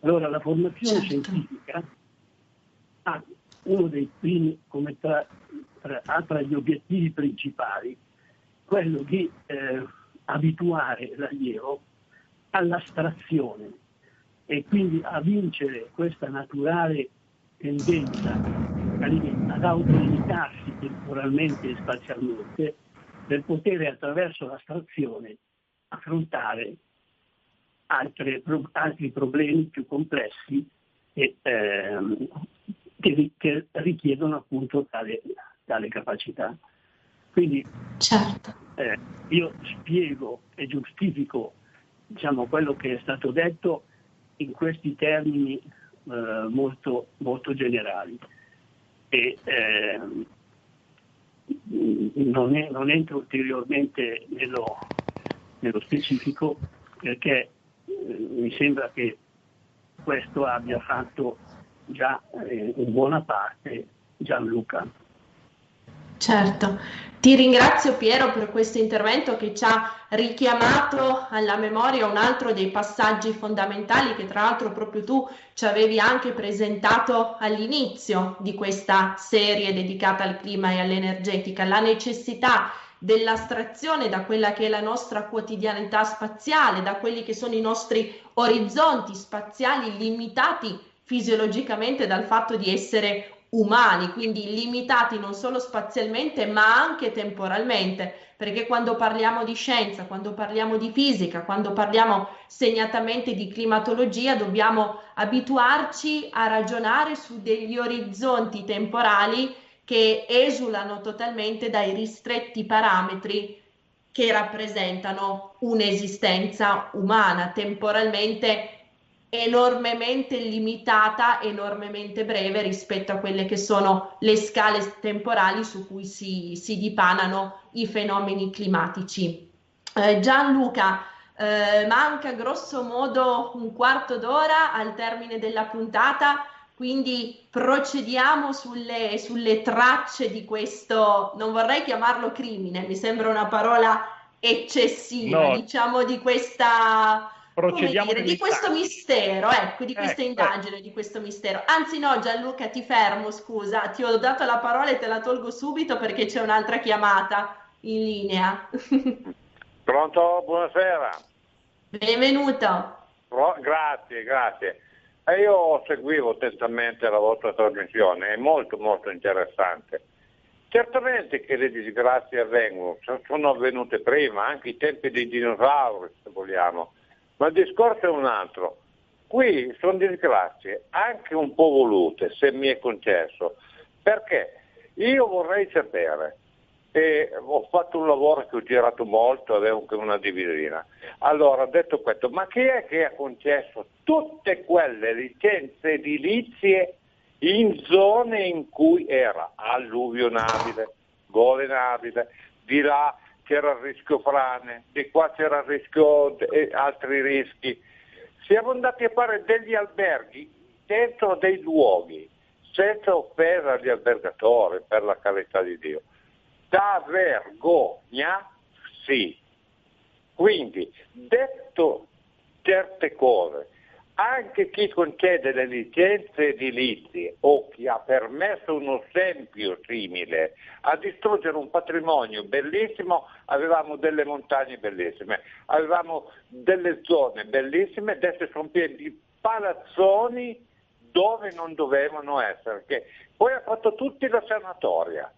D: Allora la formazione certo. scientifica ha uno dei primi, come tra, tra, tra gli obiettivi principali, quello di eh, abituare l'allievo all'astrazione e quindi a vincere questa naturale tendenza ad autolimitarsi temporalmente e spazialmente per poter attraverso l'astrazione affrontare altre, altri problemi più complessi e, ehm, che, che, richiedono appunto tale, tale capacità. Quindi certo. eh, io spiego e giustifico diciamo, quello che è stato detto in questi termini eh, molto, molto generali. E, eh, non, è, non, entro ulteriormente nello, nello specifico perché eh, mi sembra che questo abbia fatto già eh, in buona parte Gianluca.
B: Certo, ti ringrazio Piero per questo intervento che ci ha richiamato alla memoria un altro dei passaggi fondamentali che tra l'altro proprio tu ci avevi anche presentato all'inizio di questa serie dedicata al clima e all'energetica, la necessità dell'astrazione da quella che è la nostra quotidianità spaziale, da quelli che sono i nostri orizzonti spaziali limitati fisiologicamente dal fatto di essere umani, quindi limitati non solo spazialmente ma anche temporalmente, perché quando parliamo di scienza, quando parliamo di fisica, quando parliamo segnatamente di climatologia, dobbiamo abituarci a ragionare su degli orizzonti temporali che esulano totalmente dai ristretti parametri che rappresentano un'esistenza umana. Temporalmente enormemente limitata, enormemente breve rispetto a quelle che sono le scale temporali su cui si, si dipanano i fenomeni climatici. Eh, Gianluca, eh, manca grosso modo un quarto d'ora al termine della puntata, quindi procediamo sulle, sulle tracce di questo, non vorrei chiamarlo crimine, mi sembra una parola eccessiva, no. diciamo di questa procediamo dire, di questo mistero, ecco, di questa eh, indagine, eh. di questo mistero. Anzi no, Gianluca, ti fermo, scusa, ti ho dato la parola e te la tolgo subito perché c'è un'altra chiamata in linea. *laughs*
G: Pronto? Buonasera.
B: Benvenuto.
G: Pro- grazie, grazie. E io seguivo attentamente la vostra trasmissione, è molto molto interessante. Certamente che le disgrazie avvengono, sono avvenute prima, anche i tempi dei dinosauri, se vogliamo ma il discorso è un altro. Qui sono disgrazie anche un po' volute, se mi è concesso, perché io vorrei sapere, e ho fatto un lavoro che ho girato molto, avevo anche una divisina. Allora, detto questo, ma chi è che ha concesso tutte quelle licenze edilizie in zone in cui era alluvionabile, golenabile, di là c'era il rischio frane, di qua c'era il rischio e altri rischi. Siamo andati a fare degli alberghi dentro dei luoghi, senza offesa agli albergatori, per la carità di Dio. Da vergogna sì. Quindi, detto certe cose, anche chi concede le licenze edilizie o chi ha permesso uno scempio simile a distruggere un patrimonio bellissimo, avevamo delle montagne bellissime, avevamo delle zone bellissime, adesso sono pieni di palazzoni dove non dovevano essere, poi ha fatto tutti la sanatoria.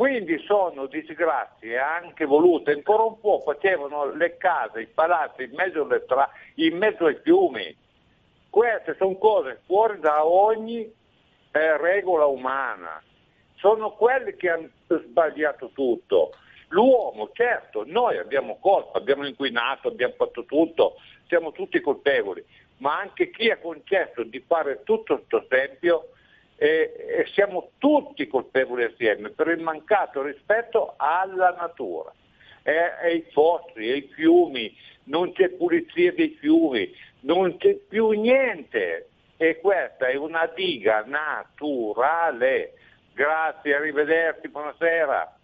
G: Quindi sono disgrazie anche volute, ancora un po' facevano le case, i palazzi in mezzo, tra, in mezzo ai fiumi. Queste sono cose fuori da ogni è regola umana, sono quelli che hanno sbagliato tutto. L'uomo, certo, noi abbiamo colpa, abbiamo inquinato, abbiamo fatto tutto, siamo tutti colpevoli, ma anche chi ha concesso di fare tutto questo tempio e, e siamo tutti colpevoli assieme per il mancato rispetto alla natura. E, ai fossi, ai fiumi, non c'è pulizia dei fiumi, non c'è più niente e questa è una diga naturale. Grazie, arrivederci, buonasera.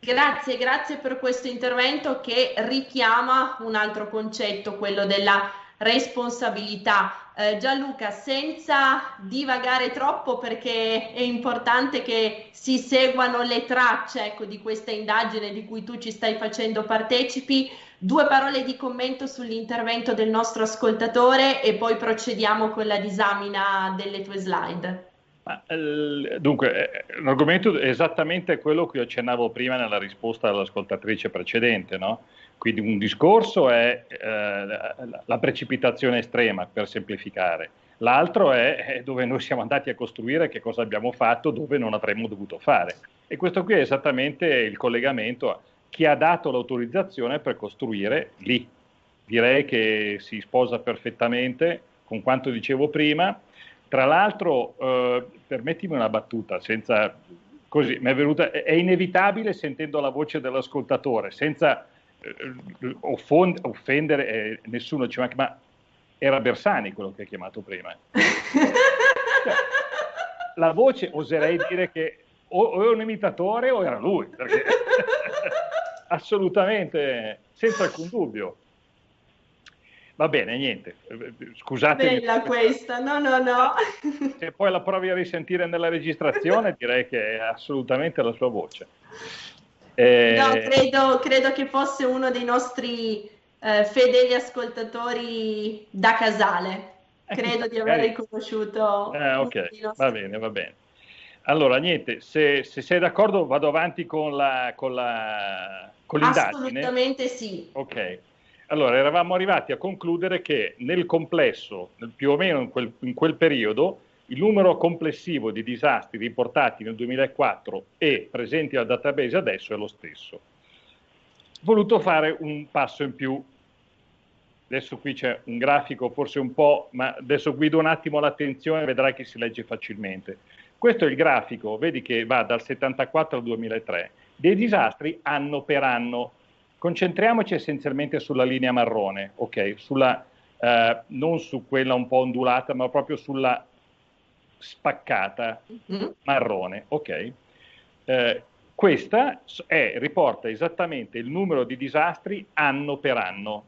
B: Grazie, grazie per questo intervento che richiama un altro concetto, quello della responsabilità. Eh, Gianluca, senza divagare troppo perché è importante che si seguano le tracce ecco, di questa indagine di cui tu ci stai facendo partecipi, due parole di commento sull'intervento del nostro ascoltatore e poi procediamo con la disamina delle tue slide.
C: Eh, dunque, eh, l'argomento è esattamente quello che io accennavo prima nella risposta all'ascoltatrice precedente, no? Quindi un discorso è eh, la precipitazione estrema, per semplificare. L'altro è dove noi siamo andati a costruire, che cosa abbiamo fatto, dove non avremmo dovuto fare. E questo qui è esattamente il collegamento a chi ha dato l'autorizzazione per costruire lì. Direi che si sposa perfettamente con quanto dicevo prima. Tra l'altro, eh, permettimi una battuta, senza, così, è, venuta, è inevitabile sentendo la voce dell'ascoltatore, senza offond- offendere eh, nessuno, ci manca, ma era Bersani quello che hai chiamato prima. cioè, la voce oserei dire che o, o, è un imitatore o era lui, perché *laughs* assolutamente, senza alcun dubbio. Va bene, niente, scusate.
B: Bella questa, no, no, no.
C: Se poi la provi a risentire nella registrazione, direi che è assolutamente la sua voce.
B: Eh... No, credo, credo, che fosse uno dei nostri eh, fedeli ascoltatori da casale. Eh, credo di aver riconosciuto.
C: Eh, ok, nostri... va bene, va bene. Allora, niente, se, se sei d'accordo vado avanti con, la, con, la, con l'indagine.
B: Assolutamente sì.
C: Ok. Allora, eravamo arrivati a concludere che nel complesso, più o meno in quel, in quel periodo, il numero complessivo di disastri riportati nel 2004 e presenti al database adesso è lo stesso. Voluto fare un passo in più. Adesso qui c'è un grafico, forse un po', ma adesso guido un attimo l'attenzione e vedrai che si legge facilmente. Questo è il grafico, vedi che va dal 74 al 2003, dei disastri anno per anno. Concentriamoci essenzialmente sulla linea marrone, ok? Sulla, eh, non su quella un po' ondulata, ma proprio sulla spaccata mm-hmm. marrone, ok? Eh, questa è, riporta esattamente il numero di disastri anno per anno.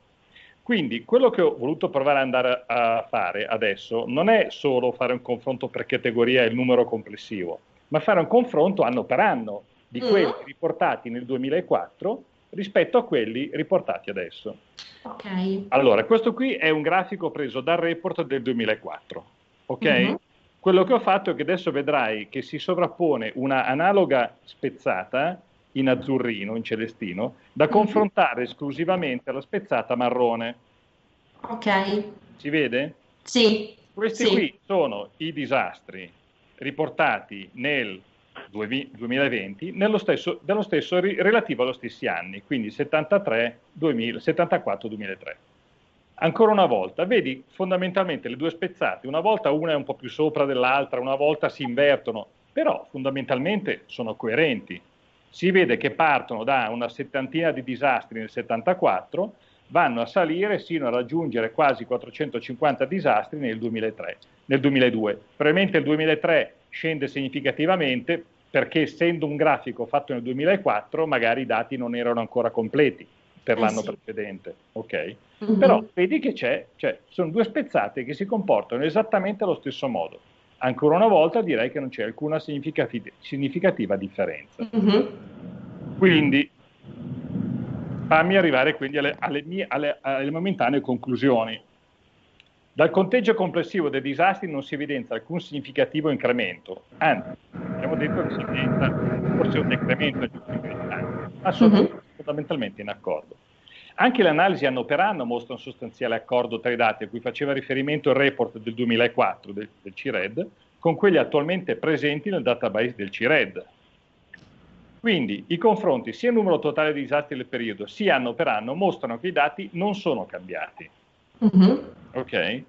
C: Quindi quello che ho voluto provare ad andare a fare adesso non è solo fare un confronto per categoria e il numero complessivo, ma fare un confronto anno per anno di mm-hmm. quelli riportati nel 2004 rispetto a quelli riportati adesso.
B: Ok.
C: Allora, questo qui è un grafico preso dal report del 2004, ok? Mm-hmm. Quello che ho fatto è che adesso vedrai che si sovrappone una analoga spezzata in azzurrino, in celestino, da mhm. confrontare esclusivamente alla spezzata marrone.
B: Ok.
C: Si vede?
B: Sì.
C: Questi
B: sì.
C: qui sono i disastri riportati nel 2020 nello stesso, dello stesso relativo agli stessi anni, quindi 73, 2000, 74, 2003 ancora una volta, vedi fondamentalmente le due spezzate, una volta una è un po' più sopra dell'altra, una volta si invertono, però fondamentalmente sono coerenti. Si vede che partono da una settantina di disastri nel 74, vanno a salire sino a raggiungere quasi 450 disastri nel 2003, nel 2002. Probabilmente il 2003 scende significativamente perché essendo un grafico fatto nel 2004 magari i dati non erano ancora completi per eh l'anno sì. precedente, ok? Mm-hmm. Però vedi che c'è, cioè, sono due spezzate che si comportano esattamente allo stesso modo. Ancora una volta direi che non c'è alcuna significativa, significativa differenza. Mm-hmm. Quindi fammi arrivare quindi alle, alle, mie, alle, alle momentanee conclusioni. Dal conteggio complessivo dei disastri non si evidenzia alcun significativo incremento, anzi, abbiamo detto che si evidenzia forse un decremento negli ultimi anni, ma sono mm-hmm fondamentalmente in accordo. Anche le analisi anno per anno mostrano un sostanziale accordo tra i dati a cui faceva riferimento il report del 2004 del, del CIRED, con quelli attualmente presenti nel database del CIRED. Quindi i confronti sia il numero totale di disastri del periodo sia anno per anno mostrano che i dati non sono cambiati. Mm-hmm. Ok?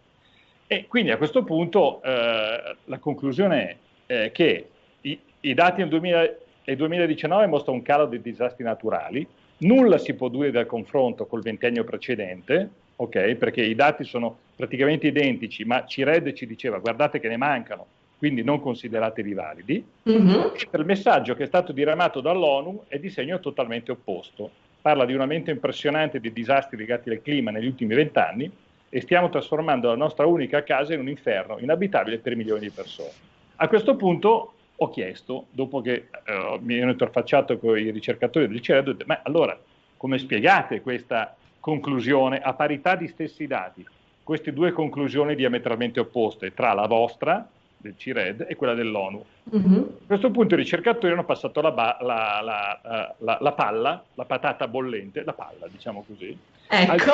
C: E quindi a questo punto eh, la conclusione è eh, che i, i dati nel 2000, 2019 mostrano un calo dei disastri naturali, nulla si può dire dal confronto col ventennio precedente, ok? Perché i dati sono praticamente identici, ma CIRED ci diceva guardate che ne mancano, quindi non consideratevi validi. Mm-hmm. Il messaggio che è stato diramato dall'ONU è di segno totalmente opposto. Parla di un aumento impressionante di disastri legati al clima negli ultimi vent'anni e stiamo trasformando la nostra unica casa in un inferno inabitabile per milioni di persone. A questo punto ho chiesto, dopo che eh, mi ero interfacciato con i ricercatori del CERED, ma allora come spiegate questa conclusione a parità di stessi dati? Queste due conclusioni diametralmente opposte tra la vostra del CIRED e quella dell'ONU. Mm-hmm. A questo punto i ricercatori hanno passato la, ba- la, la, la, palla, la patata bollente, la palla diciamo così,
B: ecco.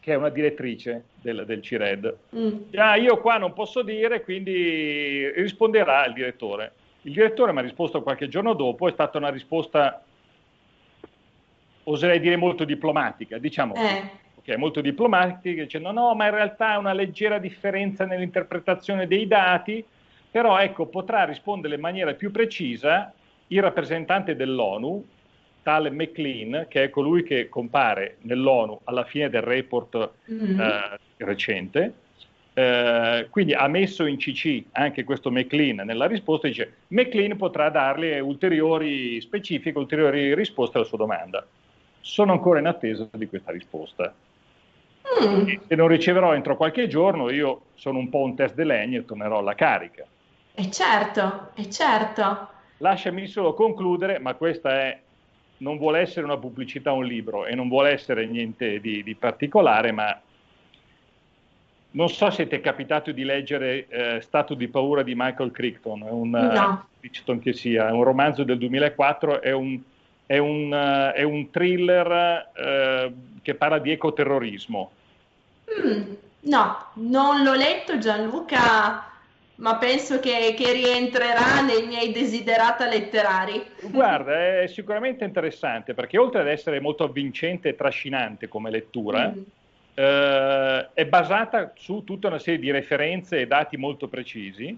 C: Che è una direttrice del, del CIRED. Mm. Ah, io qua non posso dire, quindi risponderà il direttore. Il direttore mi ha risposto qualche giorno dopo, è stata una risposta, oserei dire molto diplomatica, diciamo. Eh che è molto diplomatica, dicendo no, ma in realtà è una leggera differenza nell'interpretazione dei dati, però ecco, potrà rispondere in maniera più precisa il rappresentante dell'ONU, tale McLean, che è colui che compare nell'ONU alla fine del report mm-hmm. eh, recente. Eh, quindi ha messo in CC anche questo McLean nella risposta, dice McLean potrà darle ulteriori specifiche, ulteriori risposte alla sua domanda. Sono ancora in attesa di questa risposta. Mm. Se non riceverò entro qualche giorno, io sono un po' un test de legno e tornerò alla carica.
B: E certo, e certo.
C: Lasciami solo concludere, ma questa è, non vuole essere una pubblicità, un libro e non vuole essere niente di, di particolare, ma non so se ti è capitato di leggere eh, Stato di paura di Michael Crichton, è un, no. uh, che sia, è un romanzo del 2004, è un, è un, uh, è un thriller uh, che parla di ecoterrorismo.
B: Mm, no, non l'ho letto Gianluca, ma penso che, che, rientrerà nei miei desiderata letterari.
C: Guarda, è sicuramente interessante perché oltre ad essere molto avvincente e trascinante come lettura, mm. eh, è basata su tutta una serie di referenze e dati molto precisi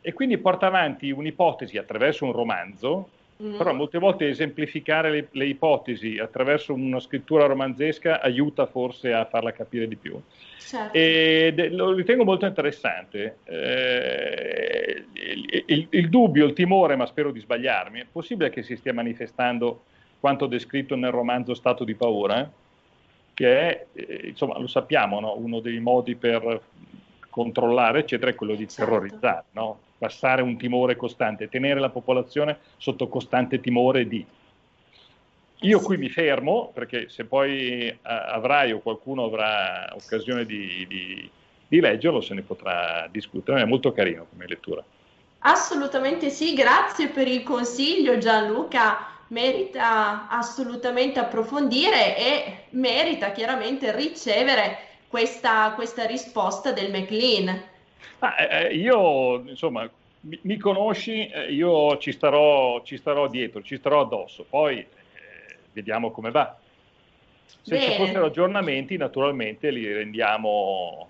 C: e quindi porta avanti un'ipotesi attraverso un romanzo Mm. Però molte volte esemplificare le, le, ipotesi attraverso una scrittura romanzesca aiuta forse a farla capire di più. Certo. E lo ritengo molto interessante. Eh, il, il, il, dubbio, il timore, ma spero di sbagliarmi, è possibile che si stia manifestando quanto descritto nel romanzo Stato di paura, che è, eh, insomma, lo sappiamo, no? uno dei modi per controllare, eccetera, è quello di certo. terrorizzare, no? Passare un timore costante, tenere la popolazione sotto costante timore di. Io qui mi fermo perché se poi uh, avrai o qualcuno avrà occasione di, di, di leggerlo se ne potrà discutere, è molto carino come lettura.
B: Assolutamente sì, grazie per il consiglio Gianluca, merita assolutamente approfondire e merita chiaramente ricevere questa, questa risposta del McLean.
C: Ah, eh, io, insomma, mi, mi conosci, eh, io ci starò, ci starò, dietro, ci starò addosso, poi eh, vediamo come va. Se Bene. ci fossero aggiornamenti, naturalmente li rendiamo,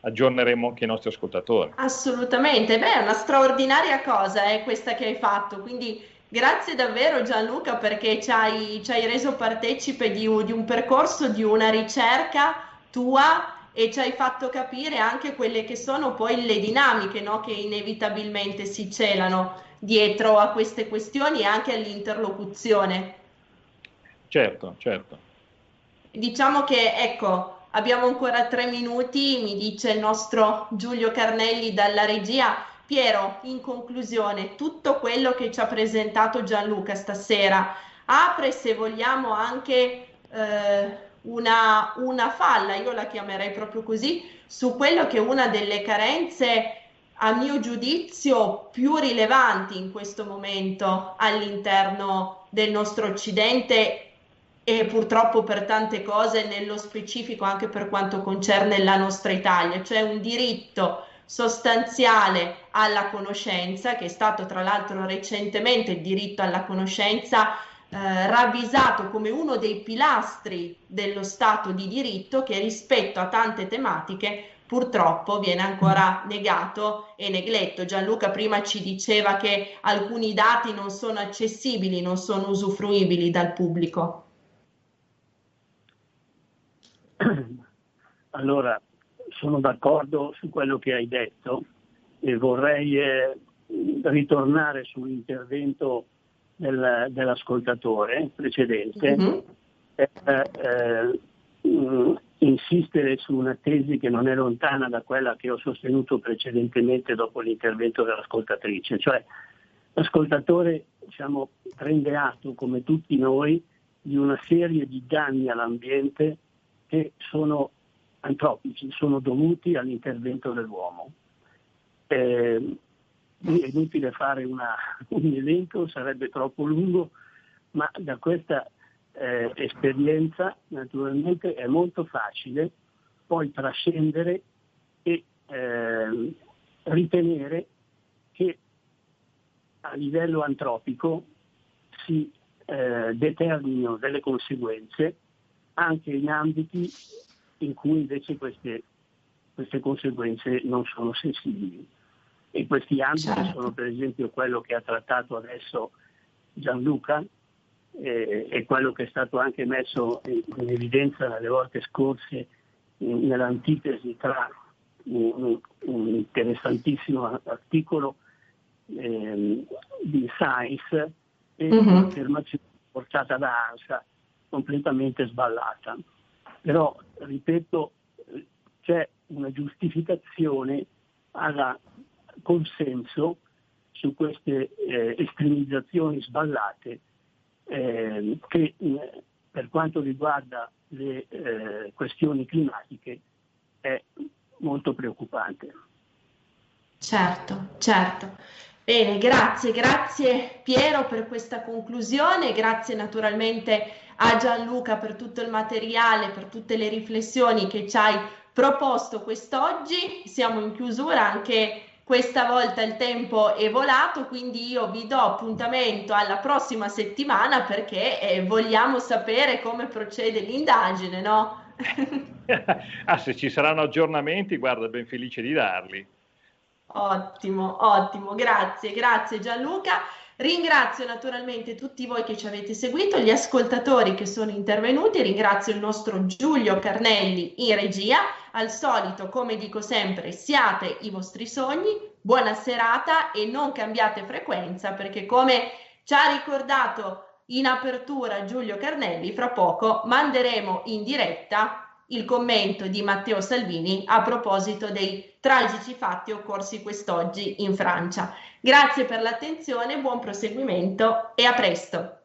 C: aggiorneremo anche i nostri ascoltatori.
B: Assolutamente, beh, è una straordinaria cosa è eh, questa che hai fatto, quindi grazie davvero Gianluca perché ci hai, ci hai reso partecipe di, di un percorso, di una ricerca tua e ci hai fatto capire anche quelle che sono poi le dinamiche no? che inevitabilmente si celano dietro a queste questioni e anche all'interlocuzione.
C: Certo, certo.
B: Diciamo che, ecco, abbiamo ancora tre minuti, mi dice il nostro Giulio Carnelli dalla regia. Piero, in conclusione, tutto quello che ci ha presentato Gianluca stasera apre, se vogliamo, anche... Eh, una, una falla, io la chiamerei proprio così, su quello che è una delle carenze a mio giudizio più rilevanti in questo momento all'interno del nostro Occidente e purtroppo per tante cose, nello specifico anche per quanto concerne la nostra Italia, cioè un diritto sostanziale alla conoscenza, che è stato tra l'altro recentemente il diritto alla conoscenza eh, ravvisato come uno dei pilastri dello Stato di diritto che rispetto a tante tematiche purtroppo viene ancora negato e negletto. Gianluca prima ci diceva che alcuni dati non sono accessibili, non sono usufruibili dal pubblico. *clears throat*
D: Allora, sono d'accordo su quello che hai detto e vorrei eh, ritornare sull'intervento del, dell'ascoltatore precedente. Mm-hmm. Eh, eh, mh, insistere su una tesi che non è lontana da quella che ho sostenuto precedentemente dopo l'intervento dell'ascoltatrice, cioè l'ascoltatore diciamo, prende atto, come tutti noi, di una serie di danni all'ambiente che sono antropici, sono dovuti all'intervento dell'uomo. Eh, è inutile fare una, *laughs* un elenco, sarebbe troppo lungo, ma da questa eh, esperienza naturalmente è molto facile poi trascendere e eh, ritenere che a livello antropico si eh, determinino delle conseguenze anche in ambiti in cui invece queste, queste conseguenze non sono sensibili. E questi ambiti certo. sono per esempio quello che ha trattato adesso Gianluca, eh, è quello che è stato anche messo in, in evidenza nelle volte scorse in, nell'antitesi tra un, un interessantissimo articolo eh, di Science e mm-hmm. un'affermazione portata da ANSA completamente sballata. Però, ripeto, c'è una giustificazione al consenso su queste eh, estremizzazioni sballate eh, che per quanto riguarda le eh, questioni climatiche è molto preoccupante.
B: Certo, certo. Bene, grazie, grazie Piero per questa conclusione, grazie naturalmente a Gianluca per tutto il materiale, per tutte le riflessioni che ci hai proposto quest'oggi. Siamo in chiusura anche questa volta il tempo è volato, quindi io vi do appuntamento alla prossima settimana perché eh, vogliamo sapere come procede l'indagine, no? *laughs*
C: ah, se ci saranno aggiornamenti, guarda, ben felice di darli.
B: Ottimo, ottimo, grazie, grazie Gianluca. Ringrazio naturalmente tutti voi che ci avete seguito, gli ascoltatori che sono intervenuti, ringrazio il nostro Giulio Carnelli in regia. Al solito, come dico sempre, siate i vostri sogni, buona serata e non cambiate frequenza perché come ci ha ricordato in apertura Giulio Carnelli, fra poco manderemo in diretta il commento di Matteo Salvini a proposito dei tragici fatti occorsi quest'oggi in Francia. Grazie per l'attenzione, buon proseguimento e a presto.